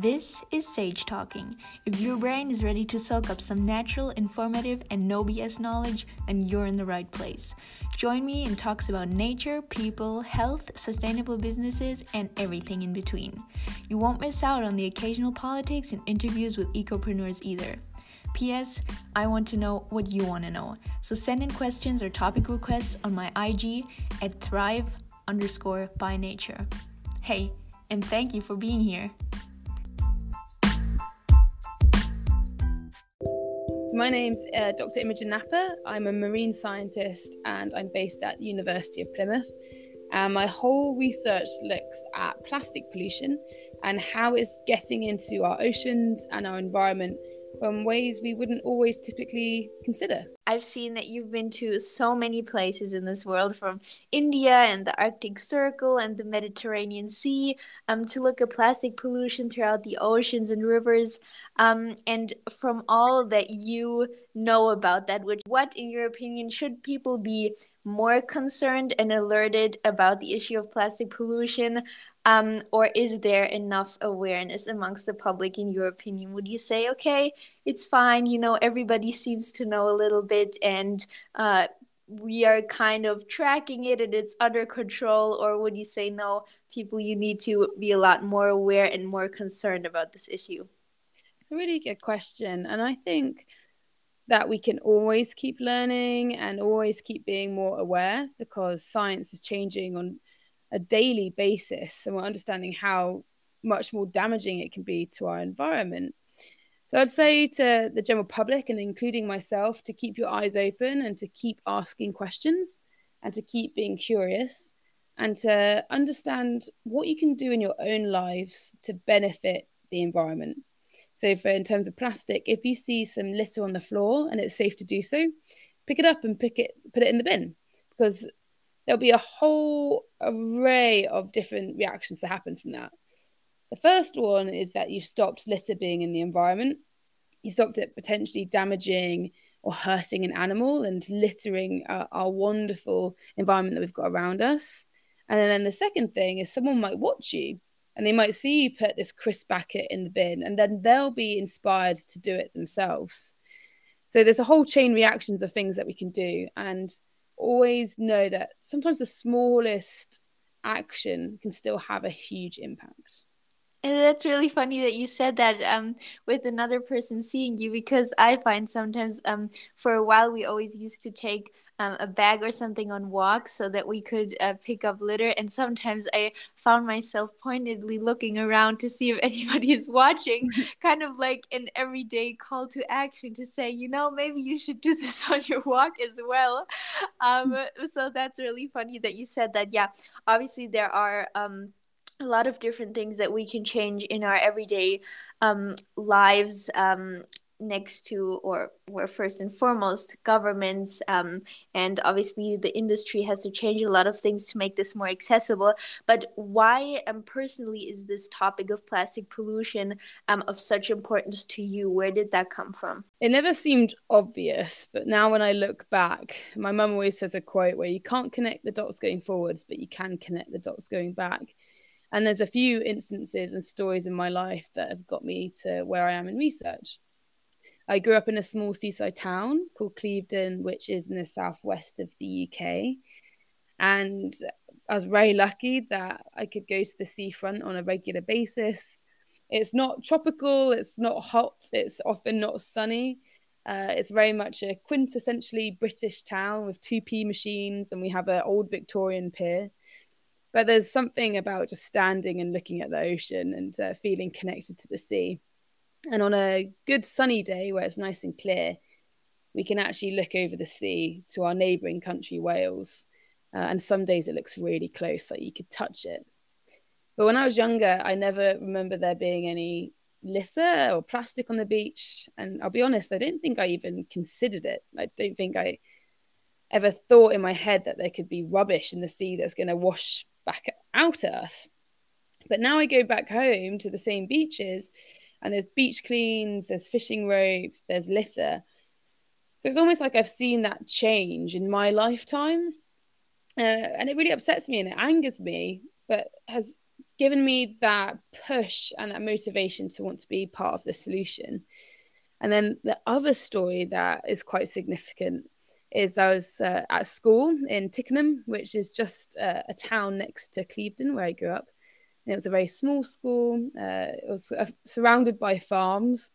This is Sage Talking. If your brain is ready to soak up some natural, informative, and no BS knowledge, then you're in the right place. Join me in talks about nature, people, health, sustainable businesses, and everything in between. You won't miss out on the occasional politics and interviews with ecopreneurs either. P.S. I want to know what you want to know. So send in questions or topic requests on my IG at thrive underscore by nature. Hey, and thank you for being here. So my name's uh, Dr. Imogen Napper. I'm a marine scientist and I'm based at the University of Plymouth. And my whole research looks at plastic pollution and how it's getting into our oceans and our environment from ways we wouldn't always typically consider. I've seen that you've been to so many places in this world, from India and the Arctic Circle and the Mediterranean Sea, um, to look at plastic pollution throughout the oceans and rivers. Um, and from all that you know about that, which what, in your opinion, should people be more concerned and alerted about the issue of plastic pollution? Um, or is there enough awareness amongst the public, in your opinion? Would you say, okay, it's fine, you know, everybody seems to know a little bit and uh, we are kind of tracking it and it's under control? Or would you say, no, people, you need to be a lot more aware and more concerned about this issue? It's a really good question. And I think that we can always keep learning and always keep being more aware because science is changing on a daily basis and we're understanding how much more damaging it can be to our environment. So I'd say to the general public and including myself to keep your eyes open and to keep asking questions and to keep being curious and to understand what you can do in your own lives to benefit the environment. So for in terms of plastic, if you see some litter on the floor and it's safe to do so, pick it up and pick it put it in the bin because there'll be a whole array of different reactions to happen from that. The first one is that you've stopped litter being in the environment. You stopped it potentially damaging or hurting an animal and littering our, our wonderful environment that we've got around us. And then the second thing is someone might watch you and they might see you put this crisp packet in the bin and then they'll be inspired to do it themselves. So there's a whole chain reactions of things that we can do. And always know that sometimes the smallest action can still have a huge impact. And that's really funny that you said that um, with another person seeing you because I find sometimes um, for a while we always used to take um, a bag or something on walks so that we could uh, pick up litter. And sometimes I found myself pointedly looking around to see if anybody is watching, kind of like an everyday call to action to say, you know, maybe you should do this on your walk as well. Um, so that's really funny that you said that. Yeah, obviously there are. Um, a lot of different things that we can change in our everyday um, lives um, next to or were first and foremost governments um, and obviously the industry has to change a lot of things to make this more accessible. But why um, personally is this topic of plastic pollution um, of such importance to you? Where did that come from? It never seemed obvious but now when i look back my mum always says a quote where you can't connect the dots going forwards but you can connect the dots going back. And there's a few instances and stories in my life that have got me to where i am in research I grew up in a small seaside town called Clevedon, which is in the southwest of the UK. And I was very lucky that I could go to the seafront on a regular basis. It's not tropical, it's not hot, it's often not sunny. Uh, it's very much a quintessentially British town with two P machines, and we have an old Victorian pier. But there's something about just standing and looking at the ocean and uh, feeling connected to the sea. And on a good sunny day where it's nice and clear, we can actually look over the sea to our neighbouring country, Wales. Uh, and some days it looks really close, like you could touch it. But when I was younger, I never remember there being any litter or plastic on the beach. And I'll be honest, I don't think I even considered it. I don't think I ever thought in my head that there could be rubbish in the sea that's going to wash back out at us. But now I go back home to the same beaches and there's beach cleans, there's fishing rope, there's litter. So it's almost like I've seen that change in my lifetime. Uh, and it really upsets me and it angers me, but has given me that push and that motivation to want to be part of the solution. And then the other story that is quite significant is I was uh, at school in Tickenham, which is just uh, a town next to Clevedon, where I grew up. And it was a very small school. Uh, it was uh, surrounded by farms,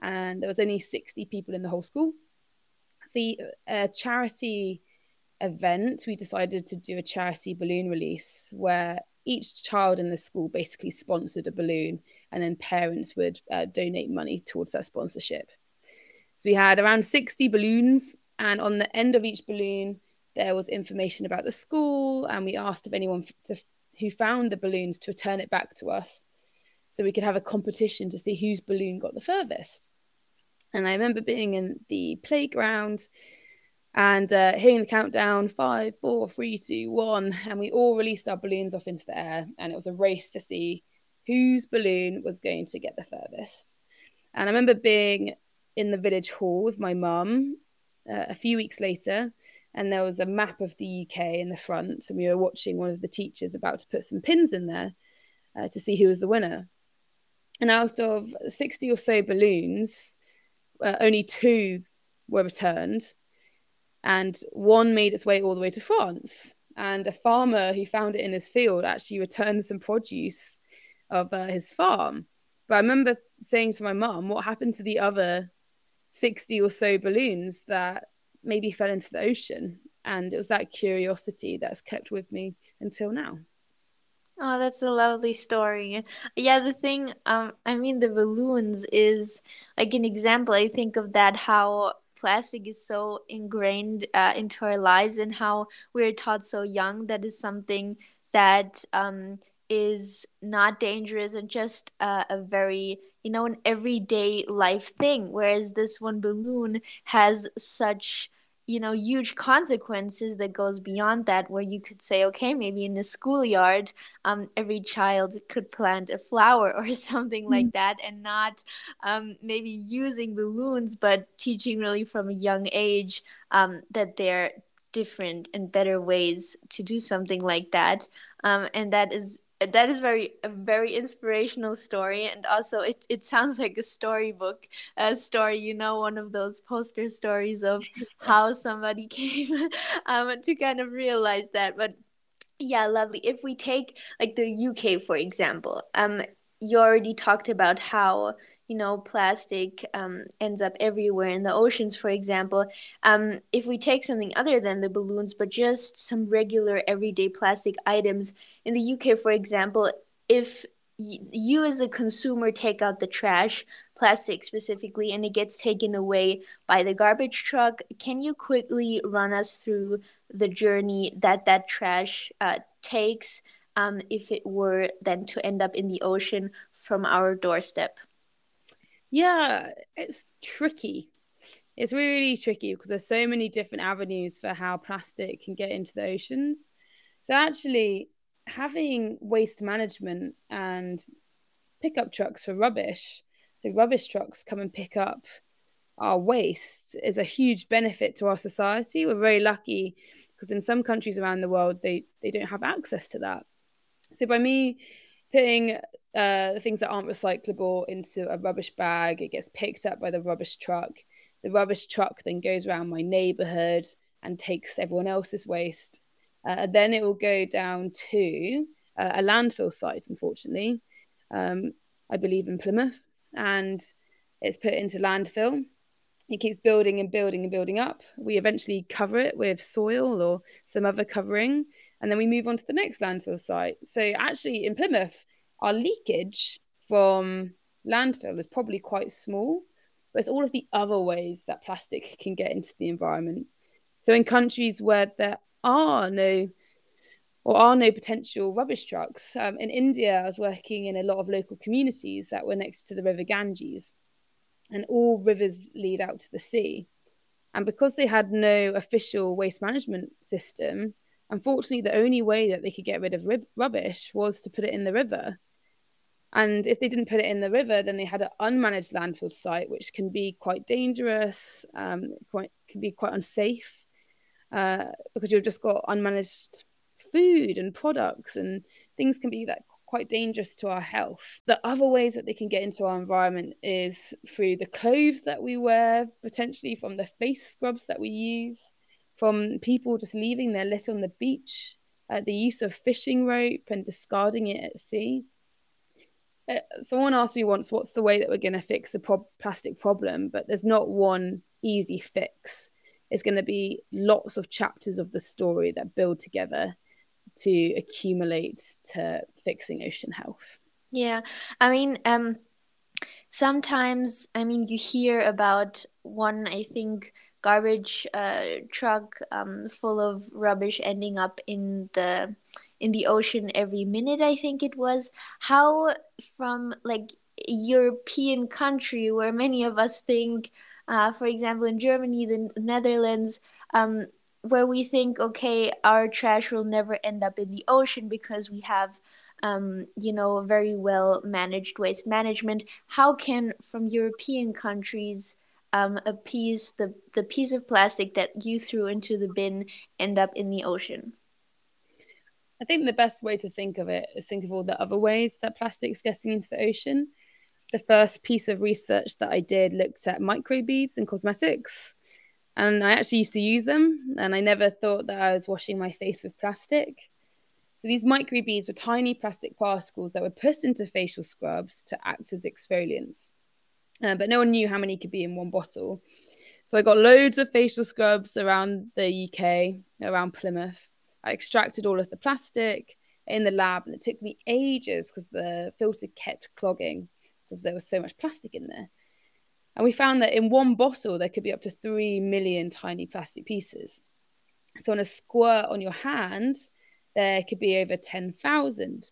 and there was only 60 people in the whole school. The uh, charity event, we decided to do a charity balloon release where each child in the school basically sponsored a balloon, and then parents would uh, donate money towards that sponsorship. So we had around 60 balloons and on the end of each balloon, there was information about the school, and we asked if anyone to, who found the balloons to return it back to us, so we could have a competition to see whose balloon got the furthest. And I remember being in the playground and uh, hearing the countdown five, four, three, two, one, and we all released our balloons off into the air, and it was a race to see whose balloon was going to get the furthest. And I remember being in the village hall with my mum uh, a few weeks later, and there was a map of the UK in the front, and we were watching one of the teachers about to put some pins in there uh, to see who was the winner. And out of 60 or so balloons, uh, only two were returned, and one made its way all the way to France. And a farmer who found it in his field actually returned some produce of uh, his farm. But I remember saying to my mum, what happened to the other 60 or so balloons that maybe fell into the ocean. And it was that curiosity that's kept with me until now. Oh, that's a lovely story. Yeah, the thing, um, I mean, the balloons is like an example. I think of that how plastic is so ingrained uh, into our lives and how we're taught so young that is something that um, is not dangerous and just uh, a very you know an everyday life thing whereas this one balloon has such you know huge consequences that goes beyond that where you could say okay maybe in the schoolyard um, every child could plant a flower or something mm-hmm. like that and not um, maybe using balloons but teaching really from a young age um, that they're different and better ways to do something like that um, and that is that is very a very inspirational story and also it, it sounds like a storybook a story you know one of those poster stories of how somebody came um, to kind of realize that but yeah lovely. If we take like the uk for example um you already talked about how you know plastic um, ends up everywhere in the oceans for example. Um, if we take something other than the balloons but just some regular everyday plastic items in the uk for example if you as a consumer take out the trash plastic specifically and it gets taken away by the garbage truck can you quickly run us through the journey that that trash uh, takes um, if it were then to end up in the ocean from our doorstep yeah, it's tricky. It's really tricky because there's so many different avenues for how plastic can get into the oceans. So actually having waste management and pickup trucks for rubbish, so rubbish trucks come and pick up our waste is a huge benefit to our society. We're very lucky because in some countries around the world they they don't have access to that. So by me putting uh, the things that aren't recyclable into a rubbish bag. It gets picked up by the rubbish truck. The rubbish truck then goes around my neighborhood and takes everyone else's waste. Uh, then it will go down to uh, a landfill site, unfortunately, um, I believe in Plymouth, and it's put into landfill. It keeps building and building and building up. We eventually cover it with soil or some other covering, and then we move on to the next landfill site. So, actually, in Plymouth, our leakage from landfill is probably quite small, but it's all of the other ways that plastic can get into the environment. So in countries where there are no or are no potential rubbish trucks, um, in India, I was working in a lot of local communities that were next to the river Ganges, and all rivers lead out to the sea. And because they had no official waste management system, unfortunately, the only way that they could get rid of rib- rubbish was to put it in the river. And if they didn't put it in the river, then they had an unmanaged landfill site, which can be quite dangerous, um, quite can be quite unsafe, uh, because you've just got unmanaged food and products, and things can be that quite dangerous to our health. The other ways that they can get into our environment is through the clothes that we wear, potentially from the face scrubs that we use, from people just leaving their litter on the beach, uh, the use of fishing rope and discarding it at sea. Uh, someone asked me once, what's the way that we're going to fix the pro- plastic problem? But there's not one easy fix. It's going to be lots of chapters of the story that build together to accumulate to fixing ocean health. Yeah, I mean, um, sometimes I mean you hear about one. I think garbage uh, truck um, full of rubbish ending up in the in the ocean every minute i think it was how from like european country where many of us think uh, for example in germany the netherlands um, where we think, okay, our trash will never end up in the ocean because we have, um, you know, very well managed waste management. How can from European countries um, a piece, the the piece of plastic that you threw into the bin, end up in the ocean? I think the best way to think of it is think of all the other ways that plastic's getting into the ocean. The first piece of research that I did looked at microbeads in cosmetics and I actually used to use them, and I never thought that I was washing my face with plastic. So these microbeads were tiny plastic particles that were put into facial scrubs to act as exfoliants. Uh, but no one knew how many could be in one bottle. So I got loads of facial scrubs around the UK, around Plymouth. I extracted all of the plastic in the lab, and it took me ages because the filter kept clogging because there was so much plastic in there. And we found that in one bottle, there could be up to 3 million tiny plastic pieces. So, on a squirt on your hand, there could be over 10,000.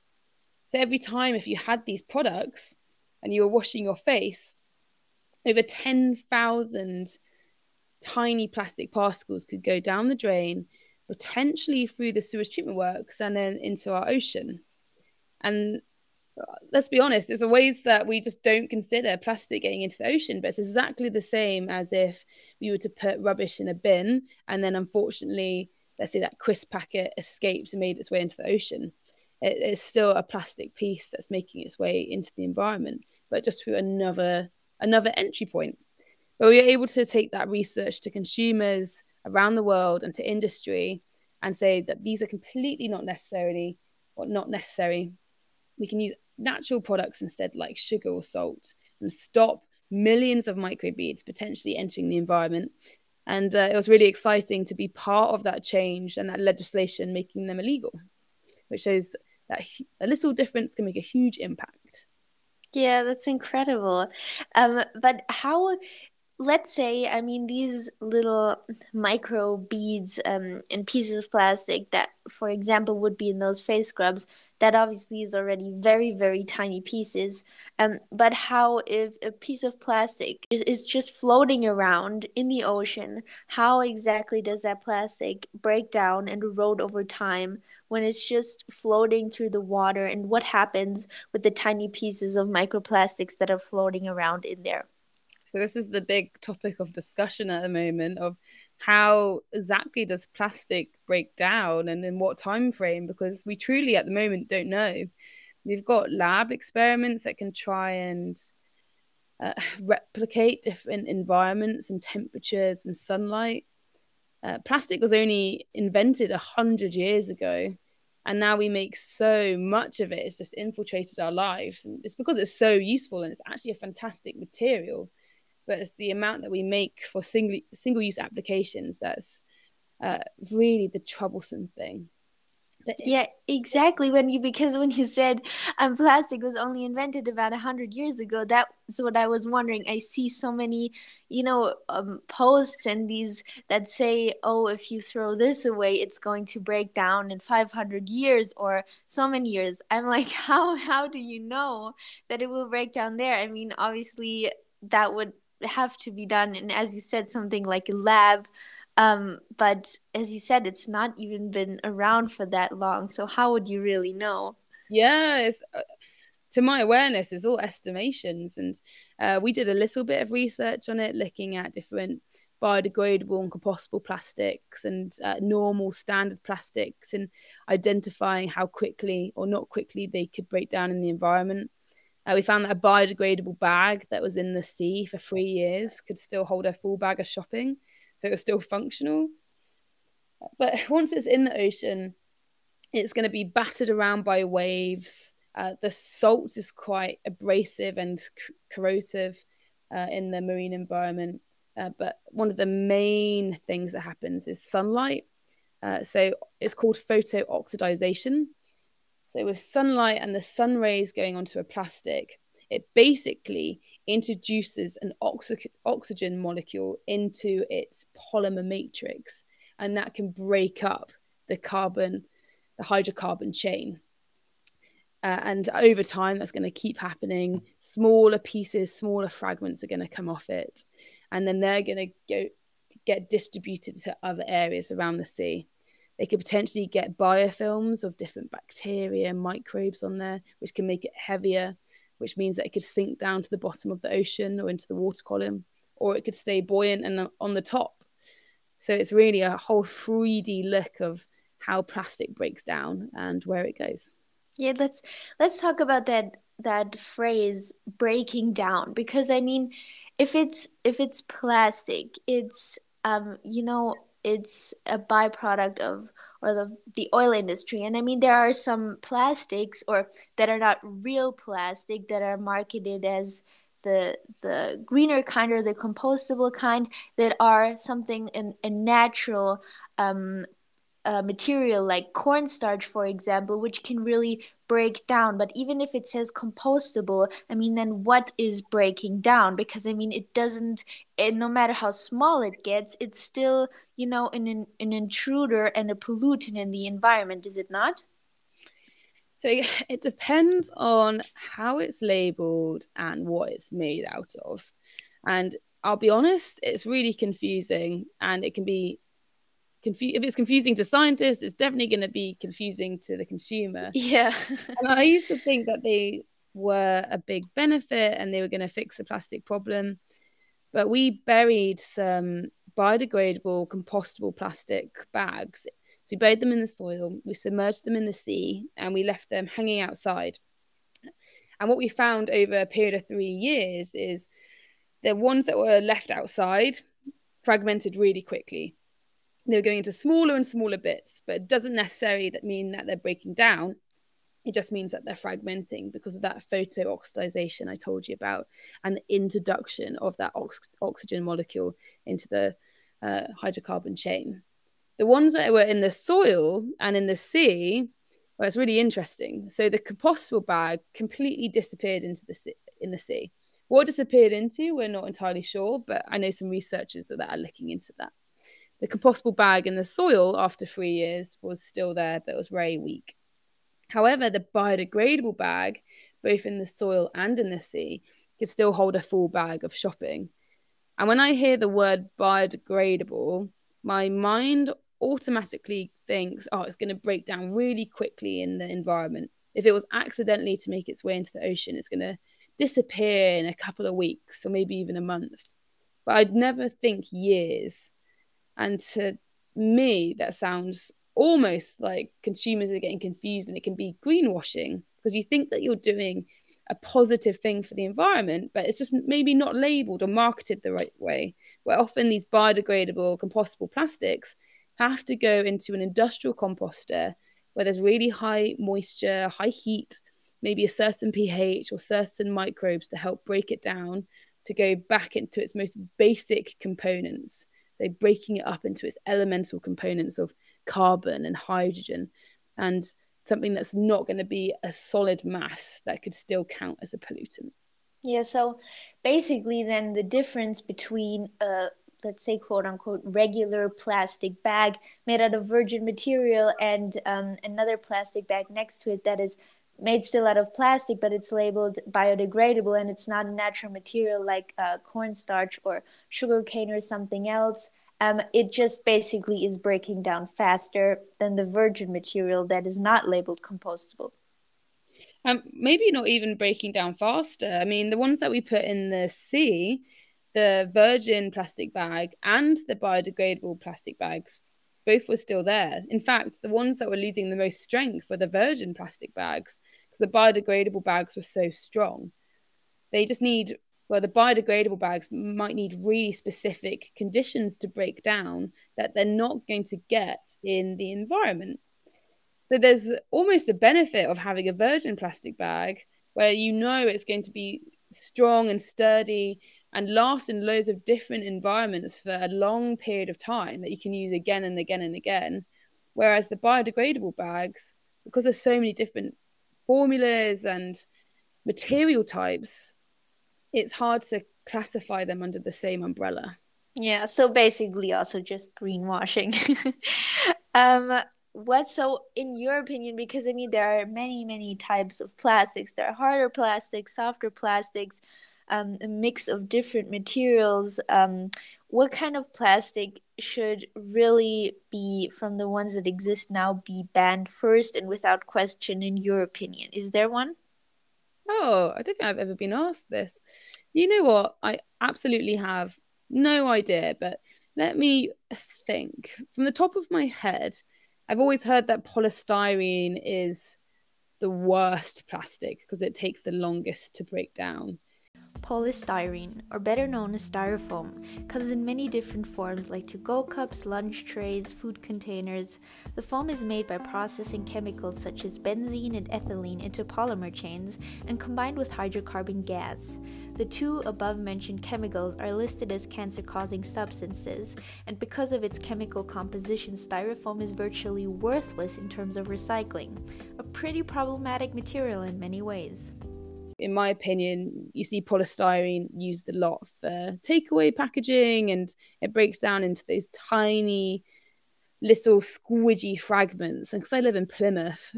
So, every time if you had these products and you were washing your face, over 10,000 tiny plastic particles could go down the drain, potentially through the sewage treatment works and then into our ocean. And uh, let's be honest, there's a ways that we just don't consider plastic getting into the ocean, but it's exactly the same as if we were to put rubbish in a bin and then unfortunately, let's say that crisp packet escaped and made its way into the ocean. It is still a plastic piece that's making its way into the environment, but just through another another entry point. But we were able to take that research to consumers around the world and to industry and say that these are completely not necessarily or not necessary we can use natural products instead, like sugar or salt, and stop millions of microbeads potentially entering the environment. And uh, it was really exciting to be part of that change and that legislation making them illegal, which shows that a little difference can make a huge impact. Yeah, that's incredible. Um, but how let's say i mean these little micro beads um, and pieces of plastic that for example would be in those face scrubs that obviously is already very very tiny pieces um, but how if a piece of plastic is, is just floating around in the ocean how exactly does that plastic break down and erode over time when it's just floating through the water and what happens with the tiny pieces of microplastics that are floating around in there so this is the big topic of discussion at the moment of how exactly does plastic break down and in what time frame because we truly at the moment don't know. We've got lab experiments that can try and uh, replicate different environments and temperatures and sunlight. Uh, plastic was only invented a hundred years ago, and now we make so much of it. It's just infiltrated our lives, and it's because it's so useful and it's actually a fantastic material but it's the amount that we make for single single use applications that's uh, really the troublesome thing. But yeah, exactly. When you because when you said um, plastic was only invented about a hundred years ago, that's what I was wondering. I see so many, you know, um, posts and these that say, "Oh, if you throw this away, it's going to break down in five hundred years or so many years." I'm like, how how do you know that it will break down there? I mean, obviously that would have to be done and as you said something like a lab um, but as you said it's not even been around for that long. So how would you really know? Yeah it's uh, to my awareness is all estimations. And uh, we did a little bit of research on it looking at different biodegradable and compostable plastics and uh, normal standard plastics and identifying how quickly or not quickly they could break down in the environment. Uh, we found that a biodegradable bag that was in the sea for three years could still hold a full bag of shopping, so it was still functional. But once it's in the ocean, it's going to be battered around by waves. Uh, the salt is quite abrasive and corrosive uh, in the marine environment. Uh, but one of the main things that happens is sunlight. Uh, so it's called photo oxidization. So with sunlight and the sun rays going onto a plastic, it basically introduces an oxy- oxygen molecule into its polymer matrix, and that can break up the carbon, the hydrocarbon chain. Uh, and over time, that's going to keep happening. Smaller pieces, smaller fragments are going to come off it. And then they're going to go get distributed to other areas around the sea. They could potentially get biofilms of different bacteria, microbes on there, which can make it heavier, which means that it could sink down to the bottom of the ocean or into the water column, or it could stay buoyant and on the top. So it's really a whole 3D look of how plastic breaks down and where it goes. Yeah, let's let's talk about that that phrase breaking down because I mean if it's if it's plastic, it's um you know, it's a byproduct of or the the oil industry. And i mean there are some plastics or that are not real plastic that are marketed as the the greener kind or the compostable kind that are something in a natural um, uh, material like cornstarch, for example, which can really break down. But even if it says compostable, I mean, then what is breaking down? Because I mean, it doesn't. It, no matter how small it gets, it's still you know an an intruder and a pollutant in the environment. Is it not? So it depends on how it's labeled and what it's made out of. And I'll be honest, it's really confusing and it can be confu- if it's confusing to scientists, it's definitely going to be confusing to the consumer. Yeah. and I used to think that they were a big benefit and they were going to fix the plastic problem. But we buried some biodegradable, compostable plastic bags. So we buried them in the soil, we submerged them in the sea, and we left them hanging outside. And what we found over a period of three years is the ones that were left outside fragmented really quickly they're going into smaller and smaller bits, but it doesn't necessarily mean that they're breaking down. It just means that they're fragmenting because of that photo oxidization I told you about and the introduction of that ox- oxygen molecule into the uh, hydrocarbon chain. The ones that were in the soil and in the sea, well, it's really interesting. So the compostable bag completely disappeared into the sea, in the sea. What disappeared into, we're not entirely sure, but I know some researchers that are looking into that. The compostable bag in the soil after three years was still there, but it was very weak. However, the biodegradable bag, both in the soil and in the sea, could still hold a full bag of shopping. And when I hear the word biodegradable, my mind automatically thinks, oh, it's going to break down really quickly in the environment. If it was accidentally to make its way into the ocean, it's going to disappear in a couple of weeks or maybe even a month. But I'd never think years. And to me, that sounds almost like consumers are getting confused and it can be greenwashing because you think that you're doing a positive thing for the environment, but it's just maybe not labeled or marketed the right way. Where often these biodegradable, compostable plastics have to go into an industrial composter where there's really high moisture, high heat, maybe a certain pH or certain microbes to help break it down to go back into its most basic components. So breaking it up into its elemental components of carbon and hydrogen and something that's not going to be a solid mass that could still count as a pollutant. Yeah, so basically, then the difference between let's say quote unquote regular plastic bag made out of virgin material and um, another plastic bag next to it that is made still out of plastic but it's labeled biodegradable and it's not a natural material like uh, cornstarch or sugarcane or something else um, it just basically is breaking down faster than the virgin material that is not labeled compostable. Um, maybe not even breaking down faster. I mean, the ones that we put in the sea, the virgin plastic bag and the biodegradable plastic bags both were still there. In fact, the ones that were losing the most strength were the virgin plastic bags the biodegradable bags were so strong. They just need, well, the biodegradable bags might need really specific conditions to break down that they're not going to get in the environment. So there's almost a benefit of having a virgin plastic bag where you know it's going to be strong and sturdy and last in loads of different environments for a long period of time that you can use again and again and again. Whereas the biodegradable bags, because there's so many different formulas and material types, it's hard to classify them under the same umbrella. Yeah, so basically also just greenwashing. um what so in your opinion because I mean there are many many types of plastics. There are harder plastics, softer plastics um, a mix of different materials. Um, what kind of plastic should really be from the ones that exist now be banned first and without question in your opinion? Is there one? Oh, I don't think I've ever been asked this. You know what? I absolutely have no idea, but let me think. From the top of my head, I've always heard that polystyrene is the worst plastic because it takes the longest to break down. Polystyrene, or better known as styrofoam, comes in many different forms like to go cups, lunch trays, food containers. The foam is made by processing chemicals such as benzene and ethylene into polymer chains and combined with hydrocarbon gas. The two above mentioned chemicals are listed as cancer causing substances, and because of its chemical composition, styrofoam is virtually worthless in terms of recycling, a pretty problematic material in many ways in my opinion, you see polystyrene used a lot for takeaway packaging and it breaks down into these tiny little squidgy fragments. And because I live in Plymouth,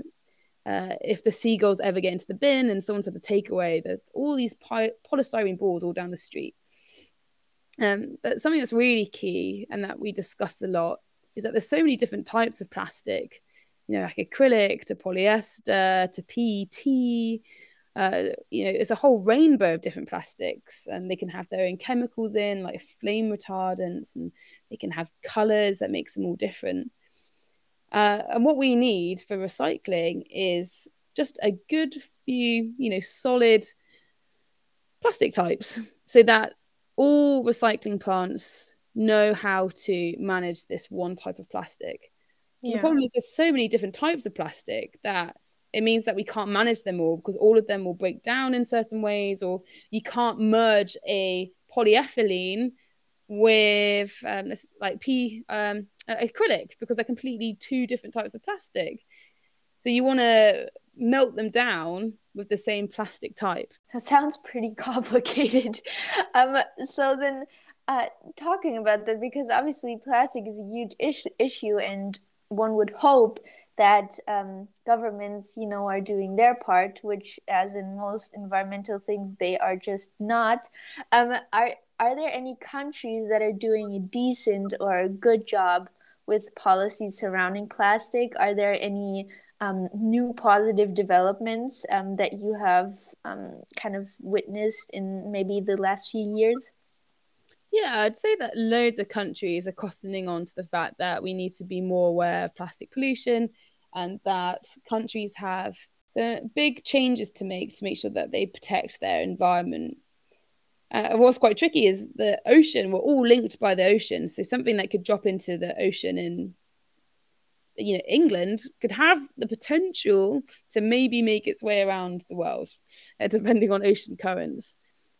uh, if the seagulls ever get into the bin and someone's had a takeaway, there's all these pi- polystyrene balls all down the street. Um, but something that's really key and that we discuss a lot is that there's so many different types of plastic, you know, like acrylic to polyester to PET uh, you know, it's a whole rainbow of different plastics, and they can have their own chemicals in, like flame retardants, and they can have colors that makes them all different. Uh, and what we need for recycling is just a good few, you know, solid plastic types, so that all recycling plants know how to manage this one type of plastic. Yeah. The problem is there's so many different types of plastic that it means that we can't manage them all because all of them will break down in certain ways, or you can't merge a polyethylene with um, like P um, acrylic because they're completely two different types of plastic. So you want to melt them down with the same plastic type. That sounds pretty complicated. um, so then, uh, talking about that because obviously plastic is a huge is- issue, and one would hope that um, governments, you know, are doing their part, which, as in most environmental things, they are just not. Um, are are there any countries that are doing a decent or a good job with policies surrounding plastic? Are there any um, new positive developments um, that you have um, kind of witnessed in maybe the last few years? Yeah, I'd say that loads of countries are cottoning on to the fact that we need to be more aware of plastic pollution and that countries have some big changes to make to make sure that they protect their environment. Uh, what's quite tricky is the ocean, we're all linked by the ocean. So something that could drop into the ocean in you know England could have the potential to maybe make its way around the world, uh, depending on ocean currents.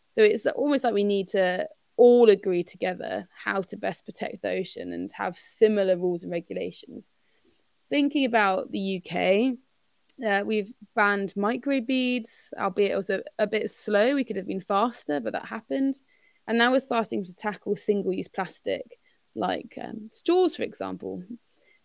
So it's almost like we need to all agree together how to best protect the ocean and have similar rules and regulations. Thinking about the UK, uh, we've banned microbeads, albeit it was a, a bit slow. We could have been faster, but that happened. And now we're starting to tackle single use plastic, like um, straws, for example.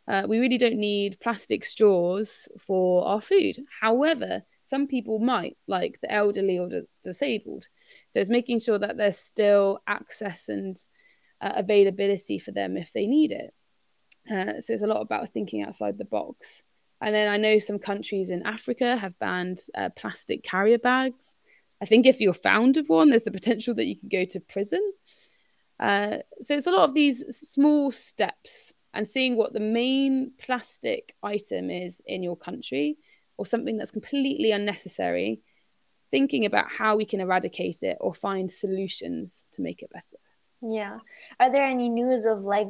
Uh, we really don't need plastic straws for our food. However, some people might, like the elderly or the disabled. So it's making sure that there's still access and uh, availability for them if they need it. Uh, so it's a lot about thinking outside the box. And then I know some countries in Africa have banned uh, plastic carrier bags. I think if you're found with one, there's the potential that you can go to prison. Uh, so it's a lot of these small steps and seeing what the main plastic item is in your country or something that's completely unnecessary, thinking about how we can eradicate it or find solutions to make it better. Yeah. Are there any news of like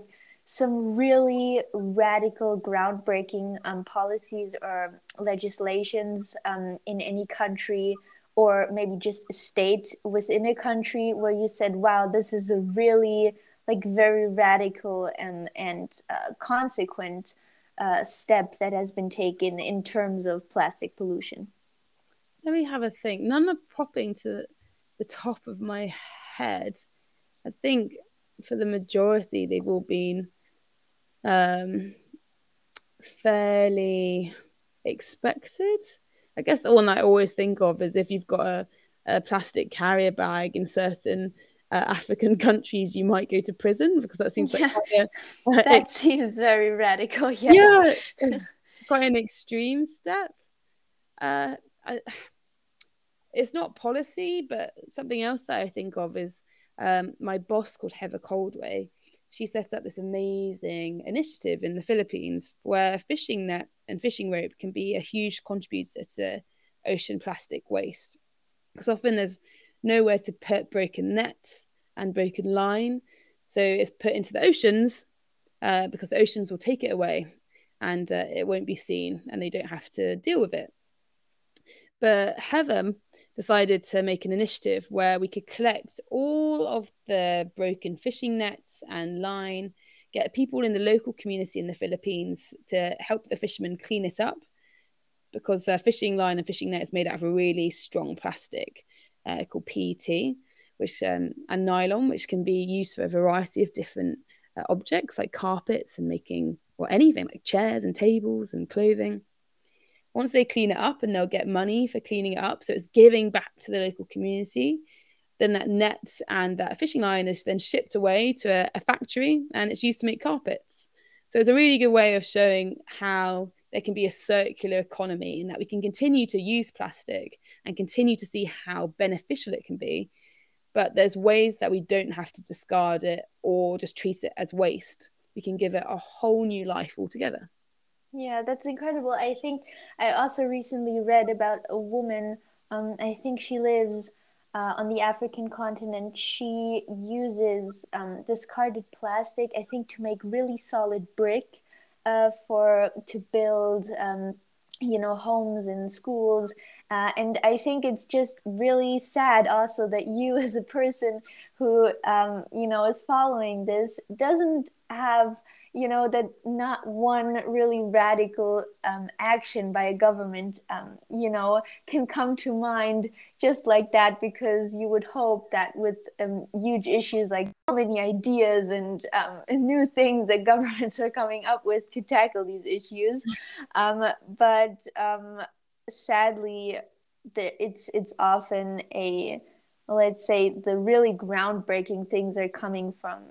some really radical, groundbreaking um, policies or legislations um, in any country? Or maybe just a state within a country where you said, "Wow, this is a really like very radical and and uh, consequent uh, step that has been taken in terms of plastic pollution? Let me have a think. None are popping to the top of my head. I think for the majority, they've all been um, fairly expected. I guess the one I always think of is if you've got a, a plastic carrier bag in certain uh, African countries, you might go to prison because that seems like yeah. a, uh, that seems very radical. Yes. Yeah, quite an extreme step. Uh, I, it's not policy, but something else that I think of is um, my boss called Heather Koldewey. She set up this amazing initiative in the Philippines where fishing net and fishing rope can be a huge contributor to ocean plastic waste. Because often there's nowhere to put broken nets and broken line. So it's put into the oceans uh, because the oceans will take it away and uh, it won't be seen and they don't have to deal with it. But Heather decided to make an initiative where we could collect all of the broken fishing nets and line, get people in the local community in the Philippines to help the fishermen clean it up because fishing line and fishing net is made out of a really strong plastic uh, called PET, which um, and nylon, which can be used for a variety of different uh, objects like carpets and making or anything like chairs and tables and clothing. Once they clean it up, and they'll get money for cleaning it up, so it's giving back to the local community. Then that net and that fishing line is then shipped away to a, a factory, and it's used to make carpets. So it's a really good way of showing how there can be a circular economy and that we can continue to use plastic and continue to see how beneficial it can be. But there's ways that we don't have to discard it or just treat it as waste. We can give it a whole new life altogether. Yeah, that's incredible. I think I also recently read about a woman. Um, I think she lives uh, on the African continent. She uses um, discarded plastic, I think, to make really solid brick uh, for to build um, you know homes and schools uh, and i think it's just really sad also that you as a person who um, you know is following this doesn't have you know that not one really radical um, action by a government um, you know can come to mind just like that because you would hope that with um, huge issues like so many ideas and, um, and, new things that governments are coming up with to tackle these issues. Um, but um, sadly the, it's it's often a let's say the really groundbreaking things are coming from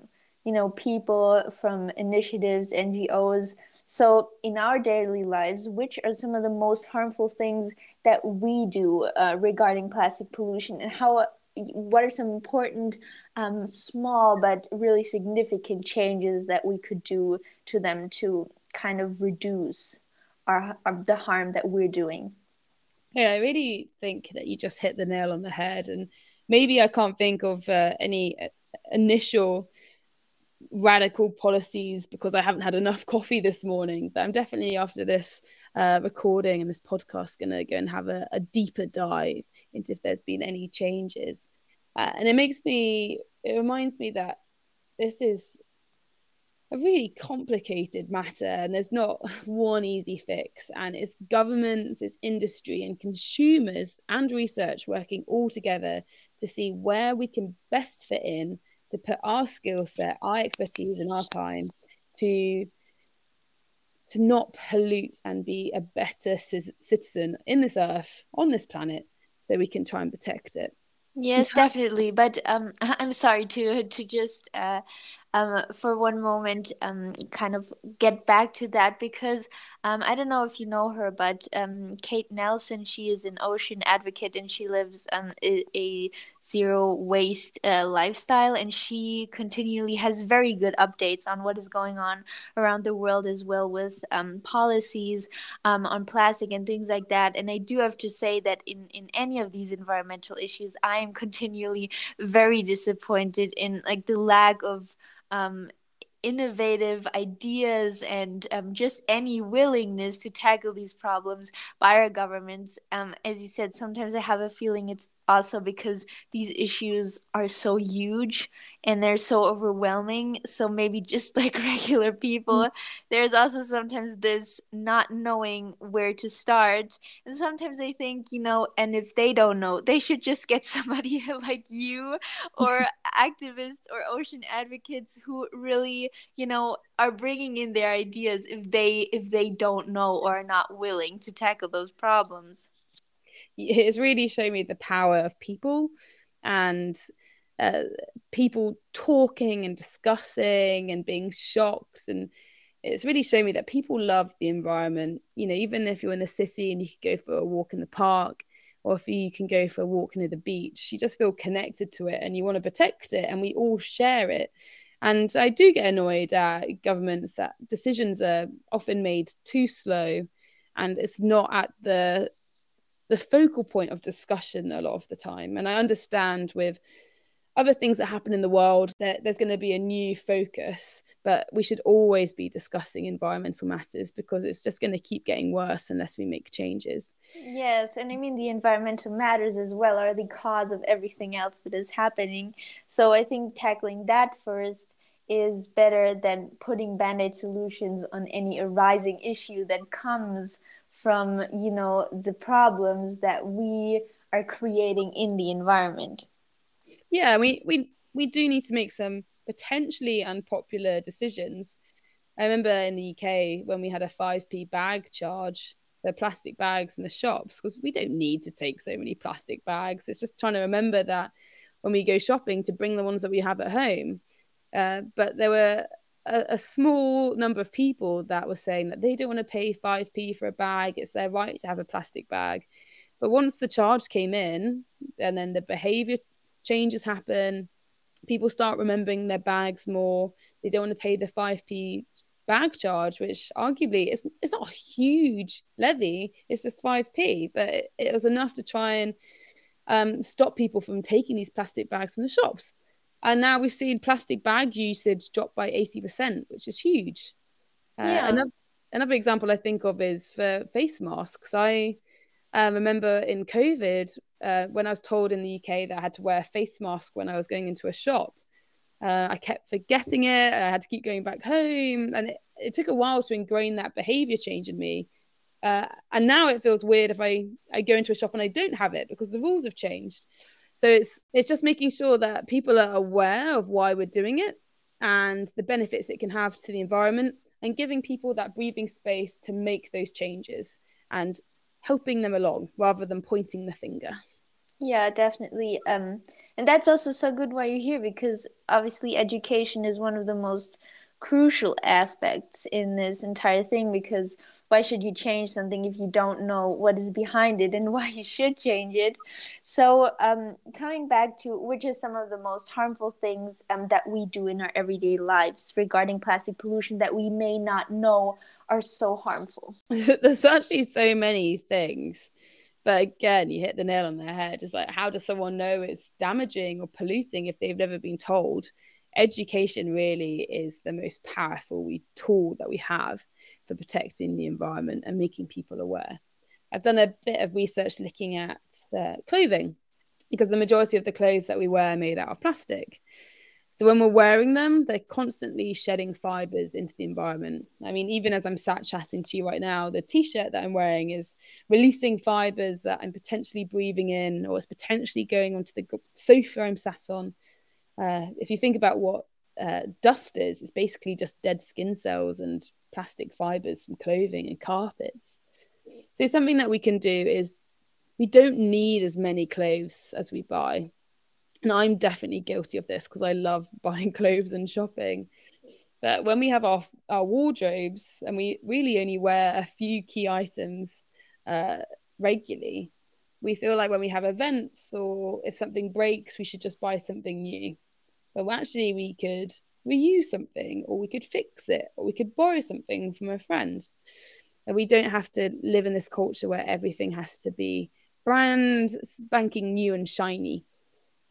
you know people from initiatives ngos so in our daily lives which are some of the most harmful things that we do uh, regarding plastic pollution? And how what are some important um, small but really significant changes that we could do to them to kind of reduce our, our the harm that we're doing? Yeah i really think that you just hit the nail on the head. And maybe i can't think of uh, any uh, initial radical policies because I haven't had enough coffee this morning. But I'm definitely after this uh, recording and this podcast going to go and have a, a, deeper dive into if there's been any changes. Uh, and it makes me, it reminds me that this is a really complicated matter and there's not one easy fix. And it's governments, it's industry, and consumers and research working all together to see where we can best fit in to put our skill set, our expertise, and our time to to not pollute and be a better c- citizen in this earth on this planet so we can try and protect it. Yes definitely but um i'm sorry to to just uh um, for one moment um, kind of get back to that because um, I don't know if you know her, but um, Kate Nelson, she is an ocean advocate and she lives um, a, a zero waste uh, lifestyle and she continually has very good updates on what is going on around the world as well with um, policies on plastic and things like that. And i do have to say that in, in any of these environmental issues i am continually very disappointed in like the lack of um, innovative ideas and um, just any willingness to tackle these problems by our governments. Um, as you said, sometimes I have a feeling it's also because these issues are so huge and they're so overwhelming. So maybe just like regular people mm. there's also sometimes this not knowing where to start. And sometimes they think you know and if they don't know they should just get somebody like you or activists or ocean advocates who really you know are bringing in their ideas if they if they don't know or are not willing to tackle those problems it's really shown me the power of people and uh, people talking and discussing and being shocked. And it's really shown me that people love the environment. You know even if you're in the city and you can go for a walk in the park or if you can go for a walk near the beach you just feel connected to it and you want to protect it and we all share it. And i do get annoyed at governments that decisions are often made too slow and it's not at the the focal point of discussion a lot of the time. And I understand with other things that happen in the world that there's going to be a new focus, but we should always be discussing environmental matters because it's just going to keep getting worse unless we make changes. Yes, and I mean the environmental matters as well are the cause of everything else that is happening. So I think tackling that first is better than putting band-aid solutions on any arising issue that comes from you know the problems that we are creating in the environment. Yeah we we we do need to make some potentially unpopular decisions. I remember in the uk when we had a 5p bag charge the plastic bags in the shops because we don't need to take so many plastic bags. It's just trying to remember that when we go shopping to bring the ones that we have at home. Uh, but there were a, a, small number of people that were saying that they don't want to pay 5p for a bag. It's their right to have a plastic bag. But once the charge came in, and then the behavior changes happen, people start remembering their bags more. They don't want to pay the 5p bag charge, which arguably is it's not a huge levy. It's just 5p, but it, it was enough to try and um, stop people from taking these plastic bags from the shops. And now we've seen plastic bag usage drop by 80%, which is huge. Uh, yeah. Another, another example I think of is for face masks. I uh, remember in COVID, uh, when I was told in the UK that I had to wear a face mask when I was going into a shop, uh, I kept forgetting it. I had to keep going back home. And it, it took a while to ingrain that behavior change in me. Uh, and now it feels weird if I, I go into a shop and I don't have it because the rules have changed. So it's it's just making sure that people are aware of why we're doing it and the benefits it can have to the environment and giving people that breathing space to make those changes and helping them along rather than pointing the finger. Yeah, definitely. Um, and that's also so good why you're here because obviously education is one of the most crucial aspects in this entire thing because why should you change something if you don't know what is behind it and why you should change it? So um, coming back to which are some of the most harmful things um, that we do in our everyday lives regarding plastic pollution that we may not know are so harmful? There's actually so many things but again you hit the nail on the head it's like how does someone know it's damaging or polluting if they've never been told? Education really is the most powerful tool that we have for protecting the environment and making people aware. I've done a bit of research looking at uh, clothing because the majority of the clothes that we wear are made out of plastic. So when we're wearing them, they're constantly shedding fibers into the environment. I mean, even as I'm sat chatting to you right now, the t-shirt that I'm wearing is releasing fibers that I'm potentially breathing in, or it's potentially going onto the sofa I'm sat on. Uh, if you think about what uh, dust is, it's basically just dead skin cells and plastic fibers from clothing and carpets. So something that we can do is we don't need as many clothes as we buy. And I'm definitely guilty of this because I love buying clothes and shopping. But when we have our our wardrobes and we really only wear a few key items uh, regularly, we feel like when we have events or if something breaks, we should just buy something new. But actually, we could reuse something or we could fix it or we could borrow something from a friend. And we don't have to live in this culture where everything has to be brand spanking new and shiny.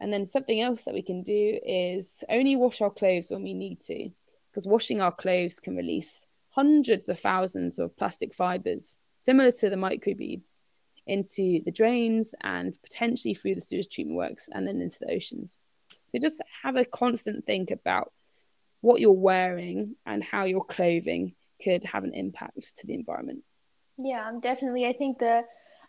And then something else that we can do is only wash our clothes when we need to, because washing our clothes can release hundreds of thousands of plastic fibers, similar to the microbeads, into the drains and potentially through the sewage treatment works and then into the oceans. So just have a constant think about what you're wearing and how your clothing could have an impact to the environment. Yeah, definitely. I think the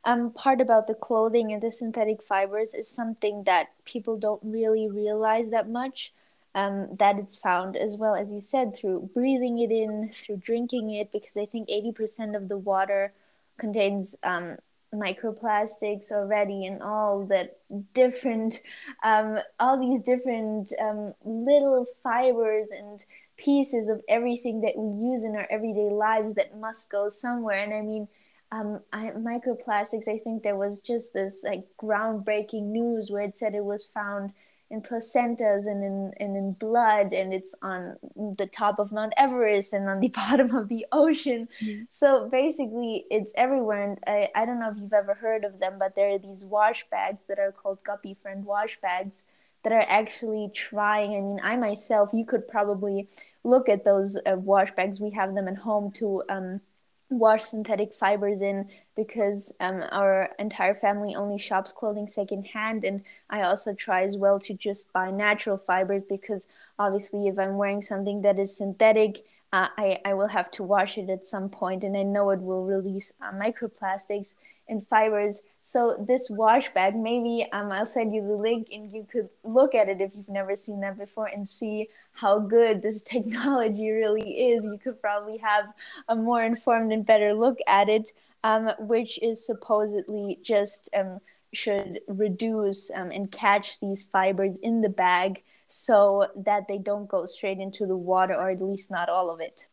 um, part about the clothing and the synthetic fibers is something that people don't really realize that much. Um, that it's found as well as you said through breathing it in, through drinking it, because I think 80% of the water contains um, microplastics already and all that different um, all these different um, little fibers and pieces of everything that we use in our everyday lives that must go somewhere. And i mean um, I, microplastics i think there was just this like groundbreaking news where it said it was found in placentas and in and in blood and it's on the top of Mount Everest and on the bottom of the ocean. Mm-hmm. So basically it's everywhere and I, I don't know if you've ever heard of them, but there are these wash bags that are called Guppy Friend wash bags that are actually trying. I mean, I myself, you could probably look at those uh, wash bags. We have them at home to um, wash synthetic fibers in because um, our entire family only shops clothing secondhand. And i also try as well to just buy natural fibers because obviously if i'm wearing something that is synthetic uh, I, I will have to wash it at some point and i know it will release uh, microplastics and fibers. So this wash bag, maybe um, I'll send you the link and you could look at it if you've never seen that before and see how good this technology really is. You could probably have a more informed and better look at it, um, which is supposedly just um, should reduce um, and catch these fibers in the bag so that they don't go straight into the water or at least not all of it.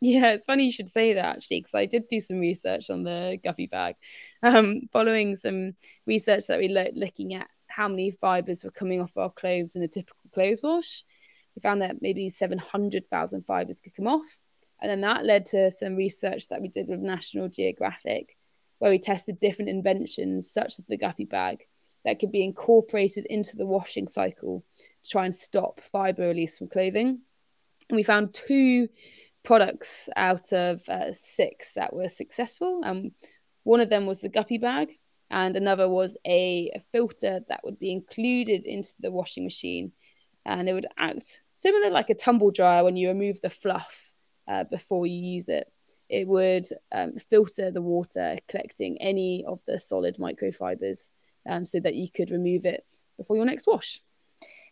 Yeah, it's funny you should say that actually, because I did do some research on the Guppy bag, um, following some research that we looked looking at how many fibers were coming off our clothes in a typical clothes wash. We found that maybe 700,000 fibers could come off. And then that led to some research that we did with National Geographic, where we tested different inventions, such as the Guppy bag, that could be incorporated into the washing cycle try and stop fiber release from clothing. And we found two products out of uh, six that were successful. Um, one of them was the guppy bag, and another was a, a, filter that would be included into the washing machine, and it would act similar like a tumble dryer when you remove the fluff uh, before you use it. It would um, filter the water, collecting any of the solid microfibers, um, so that you could remove it before your next wash.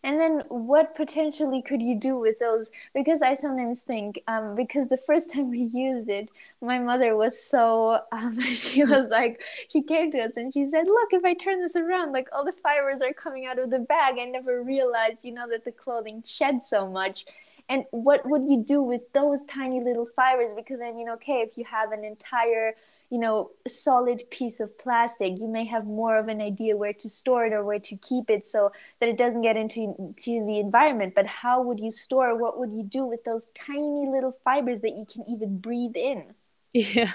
And then what potentially could you do with those? Because I sometimes think, um, because the first time we used it, my mother was so, um, she was like, she came to us and she said, look, if I turn this around, like all the fibers are coming out of the bag. I never realized, you know, that the clothing shed so much. And what would you do with those tiny little fibers? Because I mean, okay, if you have an entire you know solid piece of plastic. You may have more of an idea where to store it or where to keep it so that it doesn't get into to the environment. But how would you store? What would you do with those tiny little fibers that you can even breathe in? Yeah.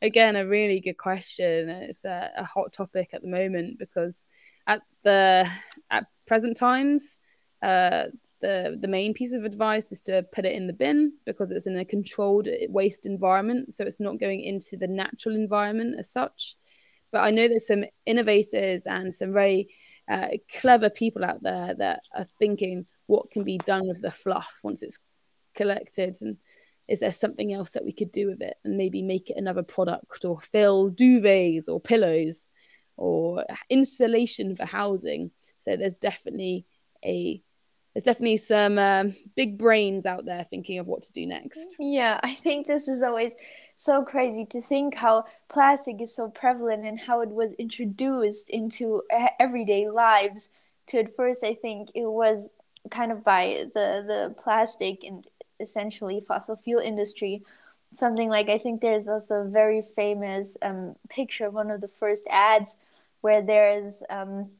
Again a really good question. It's a, a hot topic at the moment because at the at present times uh, the the main piece of advice is to put it in the bin because it's in a controlled waste environment. So it's not going into the natural environment as such. But i know there's some innovators and some very uh, clever people out there that are thinking what can be done with the fluff once it's collected. And is there something else that we could do with it and maybe make it another product or fill duvets or pillows or insulation for housing? So there's definitely a there's definitely some um, big brains out there thinking of what to do next. Yeah, I think this is always so crazy to think how plastic is so prevalent and how it was introduced into everyday lives to at first I think it was kind of by the the plastic and essentially fossil fuel industry something like I think there's also a very famous um, picture of one of the first ads where there's um,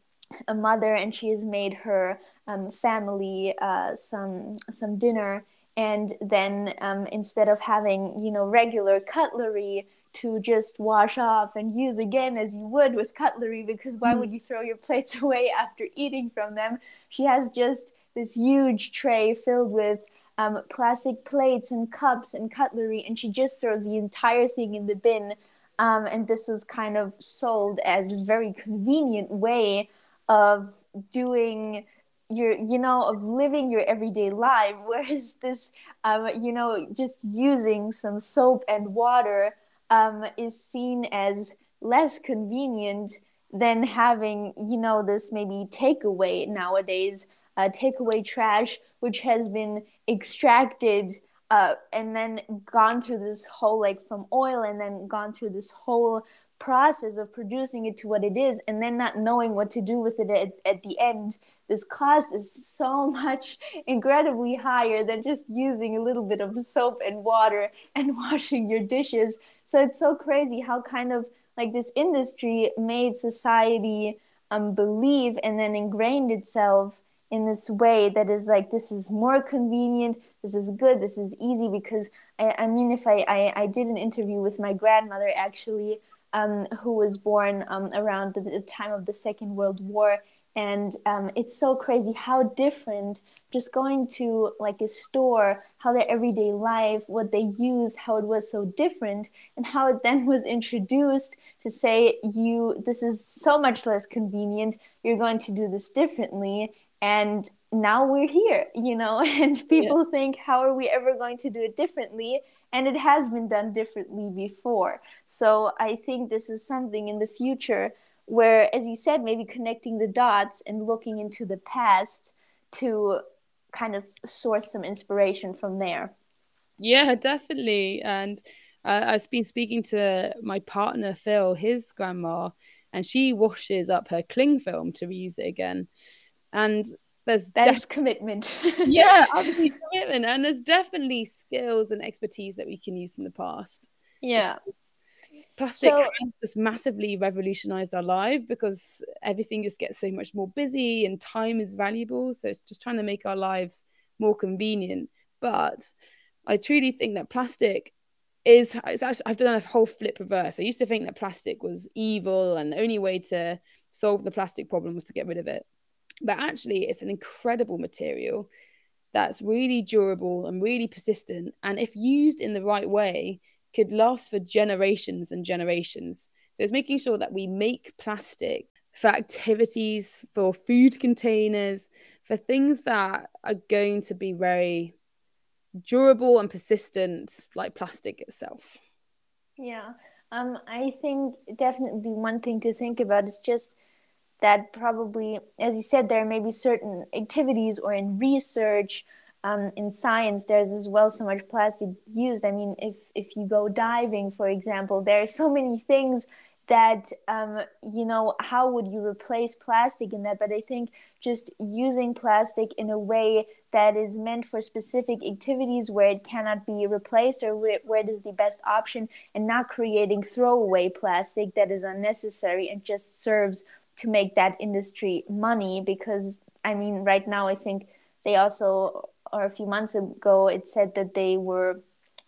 a mother and she has made her um, family uh, some some dinner and then um, instead of having you know regular cutlery to just wash off and use again as you would with cutlery because why mm. would you throw your plates away after eating from them she has just this huge tray filled with um, plastic plates and cups and cutlery, and she just throws the entire thing in the bin. Um, and this is kind of sold as a very convenient way of doing your you know of living your everyday life whereas this um, you know just using some soap and water um, is seen as less convenient than having you know this maybe takeaway nowadays uh, takeaway trash, which has been extracted uh, and then gone through this whole, like from oil, and then gone through this whole process of producing it to what it is, and then not knowing what to do with it at, at the end. This cost is so much incredibly higher than just using a little bit of soap and water and washing your dishes. So it's so crazy how kind of like this industry made society um, believe and then ingrained itself in this way that is like this is more convenient this is good this is easy because i, I mean if I, I, I did an interview with my grandmother actually um, who was born um, around the, the, time of the second world war. And um, it's so crazy how different just going to like a store how their everyday life what they use how it was so different and how it then was introduced to say you this is so much less convenient. You're going to do this differently. And now we're here you know and people yeah. think how are we ever going to do it differently? And it has been done differently before. So i think this is something in the future where as you said maybe connecting the dots and looking into the past to kind of source some inspiration from there. Yeah definitely. And uh, i've been speaking to my partner phil his grandma and she washes up her cling film to reuse it again. And there's that def- is commitment yeah obviously commitment and there's definitely skills and expertise that we can use in the past yeah plastic so, has just massively revolutionized our life because everything just gets so much more busy and time is valuable so it's just trying to make our lives more convenient but i truly think that plastic is actually, I've done a whole flip reverse. I used to think that plastic was evil and the only way to solve the plastic problem was to get rid of it. But actually, it's an incredible material that's really durable and really persistent. And if used in the right way, could last for generations and generations. So it's making sure that we make plastic for activities, for food containers, for things that are going to be very durable and persistent, like plastic itself. Yeah. Um, I think definitely one thing to think about is just that probably, as you said, there may be certain activities or in research, um, in science, there's as well so much plastic used. I mean, if if you go diving, for example, there are so many things that um, you know how would you replace plastic in that but i think just using plastic in a way that is meant for specific activities where it cannot be replaced or where, where it is the best option and not creating throwaway plastic that is unnecessary and just serves to make that industry money because I mean right now I think they also or a few months ago it said that they were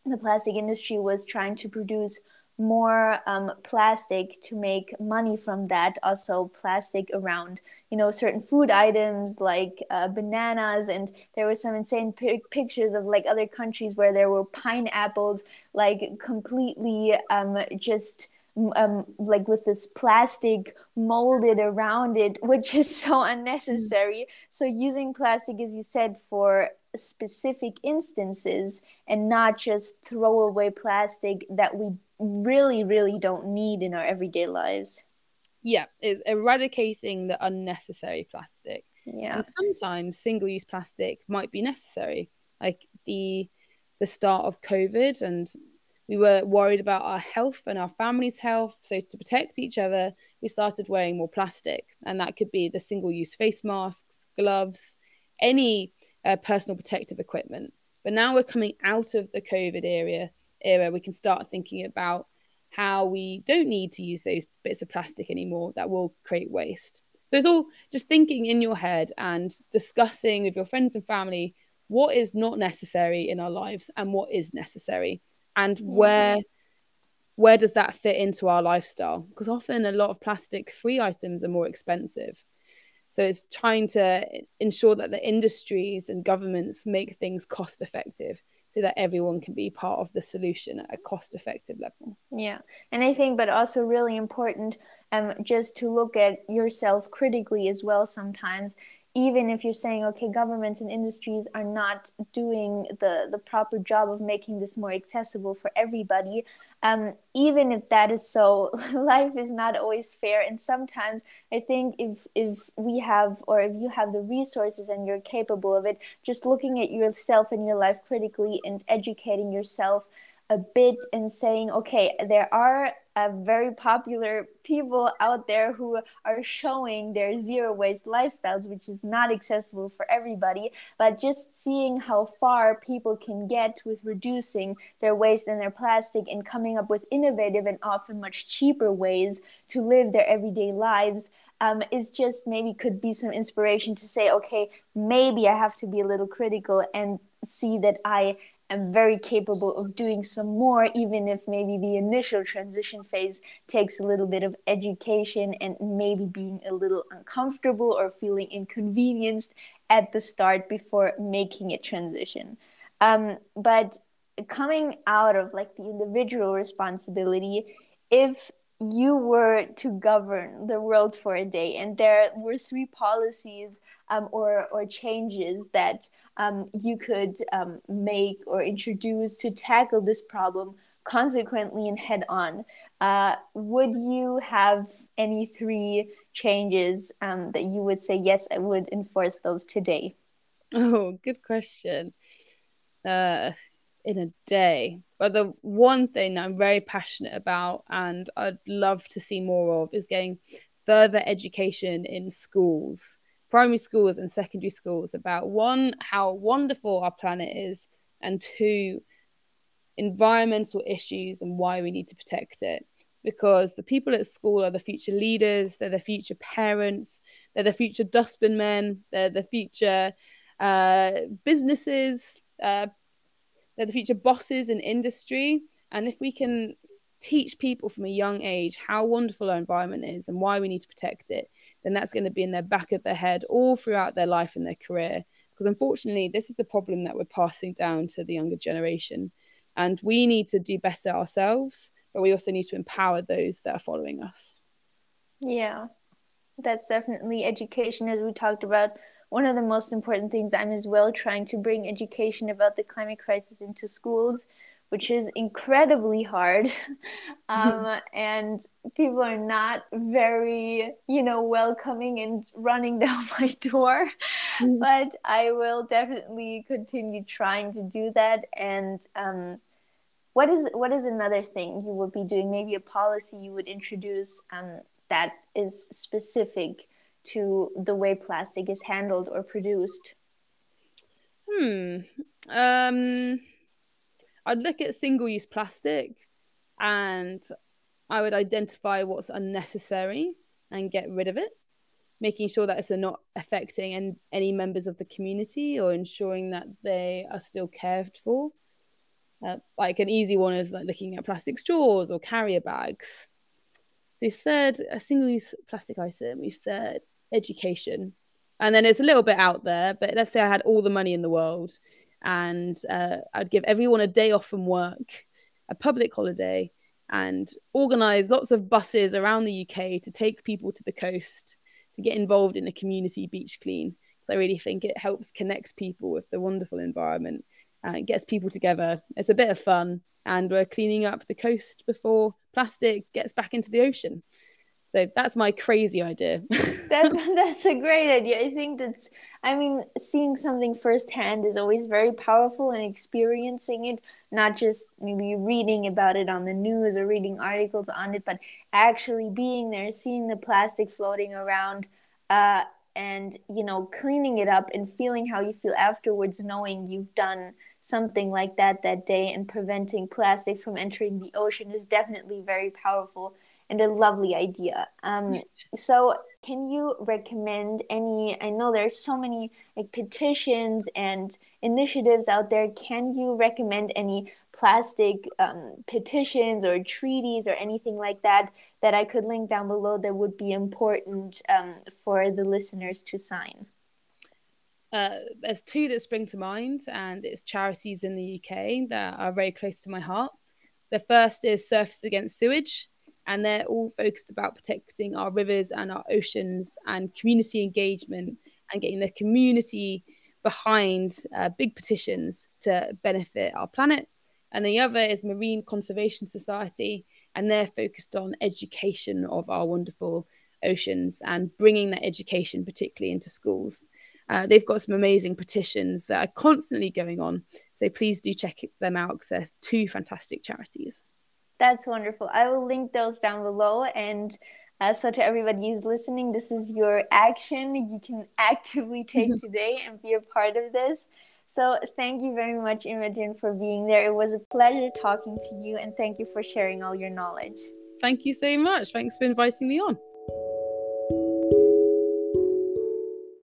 the plastic industry was trying to produce more um, plastic to make money from that also plastic around you know certain food items like uh, bananas. And there were some insane pictures of like other countries where there were pineapples like completely um, just um, like with this plastic molded around it, which is so unnecessary. So using plastic, as you said, for specific instances and not just throw away plastic that we really, really don't need in our everyday lives. Yeah, is eradicating the unnecessary plastic. Yeah. And sometimes single use plastic might be necessary. Like the the start of COVID and we were worried about our health and our family's health. So, to protect each other, we started wearing more plastic. And that could be the single use face masks, gloves, any uh, personal protective equipment. But now we're coming out of the COVID era, era, we can start thinking about how we don't need to use those bits of plastic anymore that will create waste. So it's all just thinking in your head and discussing with your friends and family what is not necessary in our lives and what is necessary and where where does that fit into our lifestyle because often a lot of plastic free items are more expensive so it's trying to ensure that the industries and governments make things cost effective so that everyone can be part of the solution at a cost effective level. Yeah. And I think, but also really important, um, just to look at yourself critically as well sometimes even if you're saying okay governments and industries are not doing the the proper job of making this more accessible for everybody um, even if that is so life is not always fair. And sometimes i think if if we have or if you have the resources and you're capable of it just looking at yourself and your life critically and educating yourself a bit and saying, okay, there are uh, very popular people out there who are showing their zero waste lifestyles, which is not accessible for everybody. But just seeing how far people can get with reducing their waste and their plastic and coming up with innovative and often much cheaper ways to live their everyday lives. Um, is just maybe could be some inspiration to say, okay, maybe I have to be a little critical and see that I am very capable of doing some more, even if maybe the initial transition phase takes a little bit of education and maybe being a little uncomfortable or feeling inconvenienced at the start before making a transition. Um, but coming out of like the individual responsibility, if you were to govern the world for a day and there were three policies um, or, or changes that um, you could um, make or introduce to tackle this problem consequently and head on. Uh, would you have any three changes um, that you would say, yes, I would enforce those today? Oh, good question. Uh, in a day. But the one thing I'm very passionate about and I'd love to see more of is getting further education in schools primary schools and secondary schools about one, how wonderful our planet is, and two, environmental issues and why we need to protect it. Because the people at school are the future leaders, they're the future parents, they're the future dustbin men, they're the future uh, businesses, uh, they're the future bosses in industry. And if we can teach people from a young age how wonderful our environment is and why we need to protect it, then that's going to be in their back of their head all throughout their life and their career. Because unfortunately, this is the problem that we're passing down to the younger generation. And we need to do better ourselves, but we also need to empower those that are following us. Yeah, that's definitely education, as we talked about. One of the most important things I'm as well trying to bring education about the climate crisis into schools which is incredibly hard. um, and people are not very, you know, welcoming and running down my door. Mm-hmm. But I will definitely continue trying to do that. And um, what is what is another thing you would be doing? Maybe a policy you would introduce um, that is specific to the way plastic is handled or produced. Hmm. Um I'd look at single use plastic and I would identify what's unnecessary and get rid of it, making sure that it's not affecting any, any members of the community or ensuring that they are still cared for. Uh, like an easy one is like looking at plastic straws or carrier bags. So, third, a single use plastic item, we've said education. And then it's a little bit out there, but let's say I had all the money in the world and uh, I'd give everyone a day off from work, a public holiday, and organize lots of buses around the UK to take people to the coast to get involved in a community beach clean. Because I really think it helps connect people with the wonderful environment and it gets people together. It's a bit of fun, and we're cleaning up the coast before plastic gets back into the ocean. So that's my crazy idea. that, that's a great idea. I think that's, I mean, seeing something firsthand is always very powerful and experiencing it, not just maybe reading about it on the news or reading articles on it, but actually being there, seeing the plastic floating around. Uh, and you know cleaning it up and feeling how you feel afterwards knowing you've done something like that that day and preventing plastic from entering the ocean is definitely very powerful and a lovely idea. Um, so, can you recommend any? I know there's so many like petitions and initiatives out there. Can you recommend any plastic um, petitions or treaties or anything like that that I could link down below that would be important um, for the listeners to sign? Uh, there's two that spring to mind, and it's charities in the UK that are very close to my heart. The first is Surfers Against Sewage, and they're all focused about protecting our rivers and our oceans and community engagement and getting the community behind uh, big petitions to benefit our planet. And the other is Marine Conservation Society, and they're focused on education of our wonderful oceans and bringing that education, particularly into schools. Uh, they've got some amazing petitions that are constantly going on. So please do check them out because they're two fantastic charities. That's wonderful. I will link those down below. And uh, so, to everybody who's listening, this is your action you can actively take today and be a part of this. So, thank you very much, Imogen, for being there. It was a pleasure talking to you, and thank you for sharing all your knowledge. Thank you so much. Thanks for inviting me on.